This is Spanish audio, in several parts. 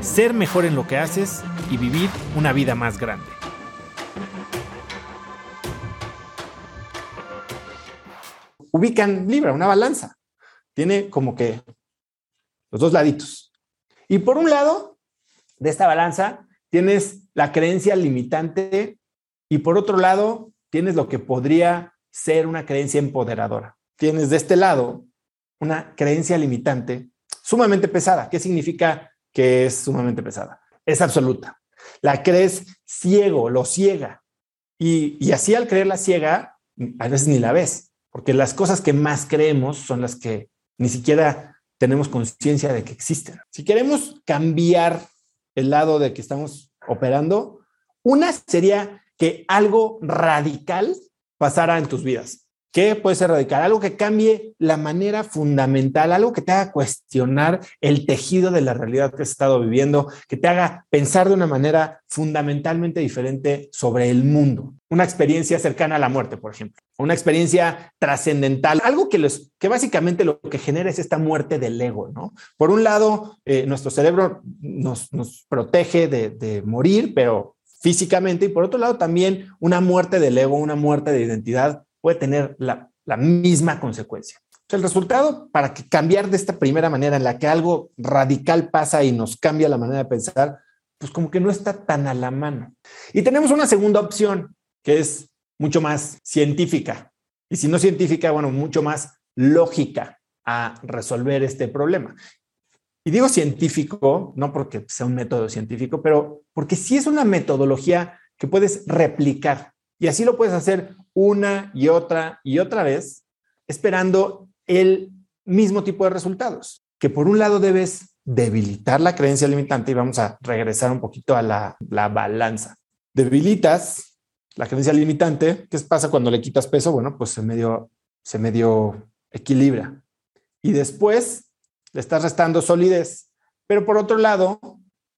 ser mejor en lo que haces y vivir una vida más grande. Ubican Libra, una balanza. Tiene como que los dos laditos. Y por un lado de esta balanza tienes la creencia limitante y por otro lado tienes lo que podría ser una creencia empoderadora. Tienes de este lado una creencia limitante sumamente pesada. ¿Qué significa que es sumamente pesada? Es absoluta. La crees ciego, lo ciega. Y, y así al creerla ciega, a veces ni la ves, porque las cosas que más creemos son las que ni siquiera tenemos conciencia de que existen. Si queremos cambiar el lado de que estamos operando, una sería que algo radical pasara en tus vidas. ¿Qué puede ser radical? Algo que cambie la manera fundamental, algo que te haga cuestionar el tejido de la realidad que has estado viviendo, que te haga pensar de una manera fundamentalmente diferente sobre el mundo. Una experiencia cercana a la muerte, por ejemplo. Una experiencia trascendental. Algo que, los, que básicamente lo que genera es esta muerte del ego, ¿no? Por un lado, eh, nuestro cerebro nos, nos protege de, de morir, pero físicamente, y por otro lado también una muerte del ego, una muerte de identidad puede tener la, misma consecuencia. el resultado para que cambiar de esta primera manera en la que algo radical pasa y nos cambia la manera de pensar, pues como que no está tan a la mano. Y tenemos una segunda opción que es mucho más científica. Y si no científica, bueno, mucho más lógica a resolver este problema. Y digo científico, no porque sea un método científico, pero porque sí es una metodología que puedes replicar. Y así lo puedes hacer una y otra y otra vez, esperando el mismo tipo de resultados. Que por un lado debes debilitar la creencia limitante y vamos a regresar un poquito a la, balanza. Debilitas la creencia limitante. ¿Qué pasa cuando le quitas peso? Bueno, pues se medio, se medio equilibra. Y después le estás restando solidez. Pero por otro lado,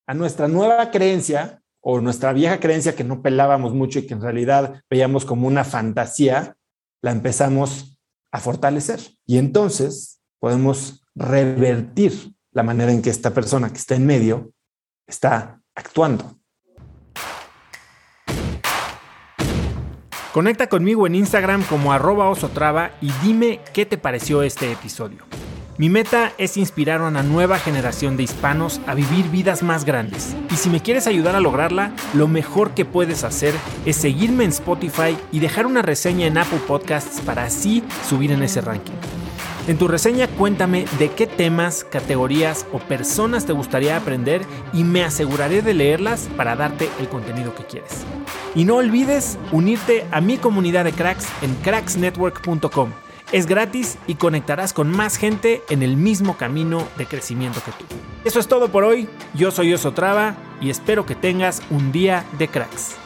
a nuestra nueva creencia o nuestra vieja creencia que no pelábamos mucho y que en realidad veíamos como una fantasía, la empezamos a fortalecer. Y entonces podemos revertir la manera en que esta persona que está en medio está actuando. Conecta conmigo en Instagram como arroba osotrava y dime qué te pareció este episodio. Mi meta es inspirar a una nueva generación de hispanos a vivir vidas más grandes. Y si me quieres ayudar a lograrla, lo mejor que puedes hacer es seguirme en Spotify y dejar una reseña en Apple Podcasts para así subir en ese ranking. En tu reseña cuéntame de qué temas, categorías o personas te gustaría aprender y me aseguraré de leerlas para darte el contenido que quieres. Y no olvides unirte a mi comunidad de cracks en cracksnetwork.com es gratis y conectarás con más gente en el mismo camino de crecimiento que tú. Eso es todo por hoy. Yo soy Oso Traba y espero que tengas un día de cracks.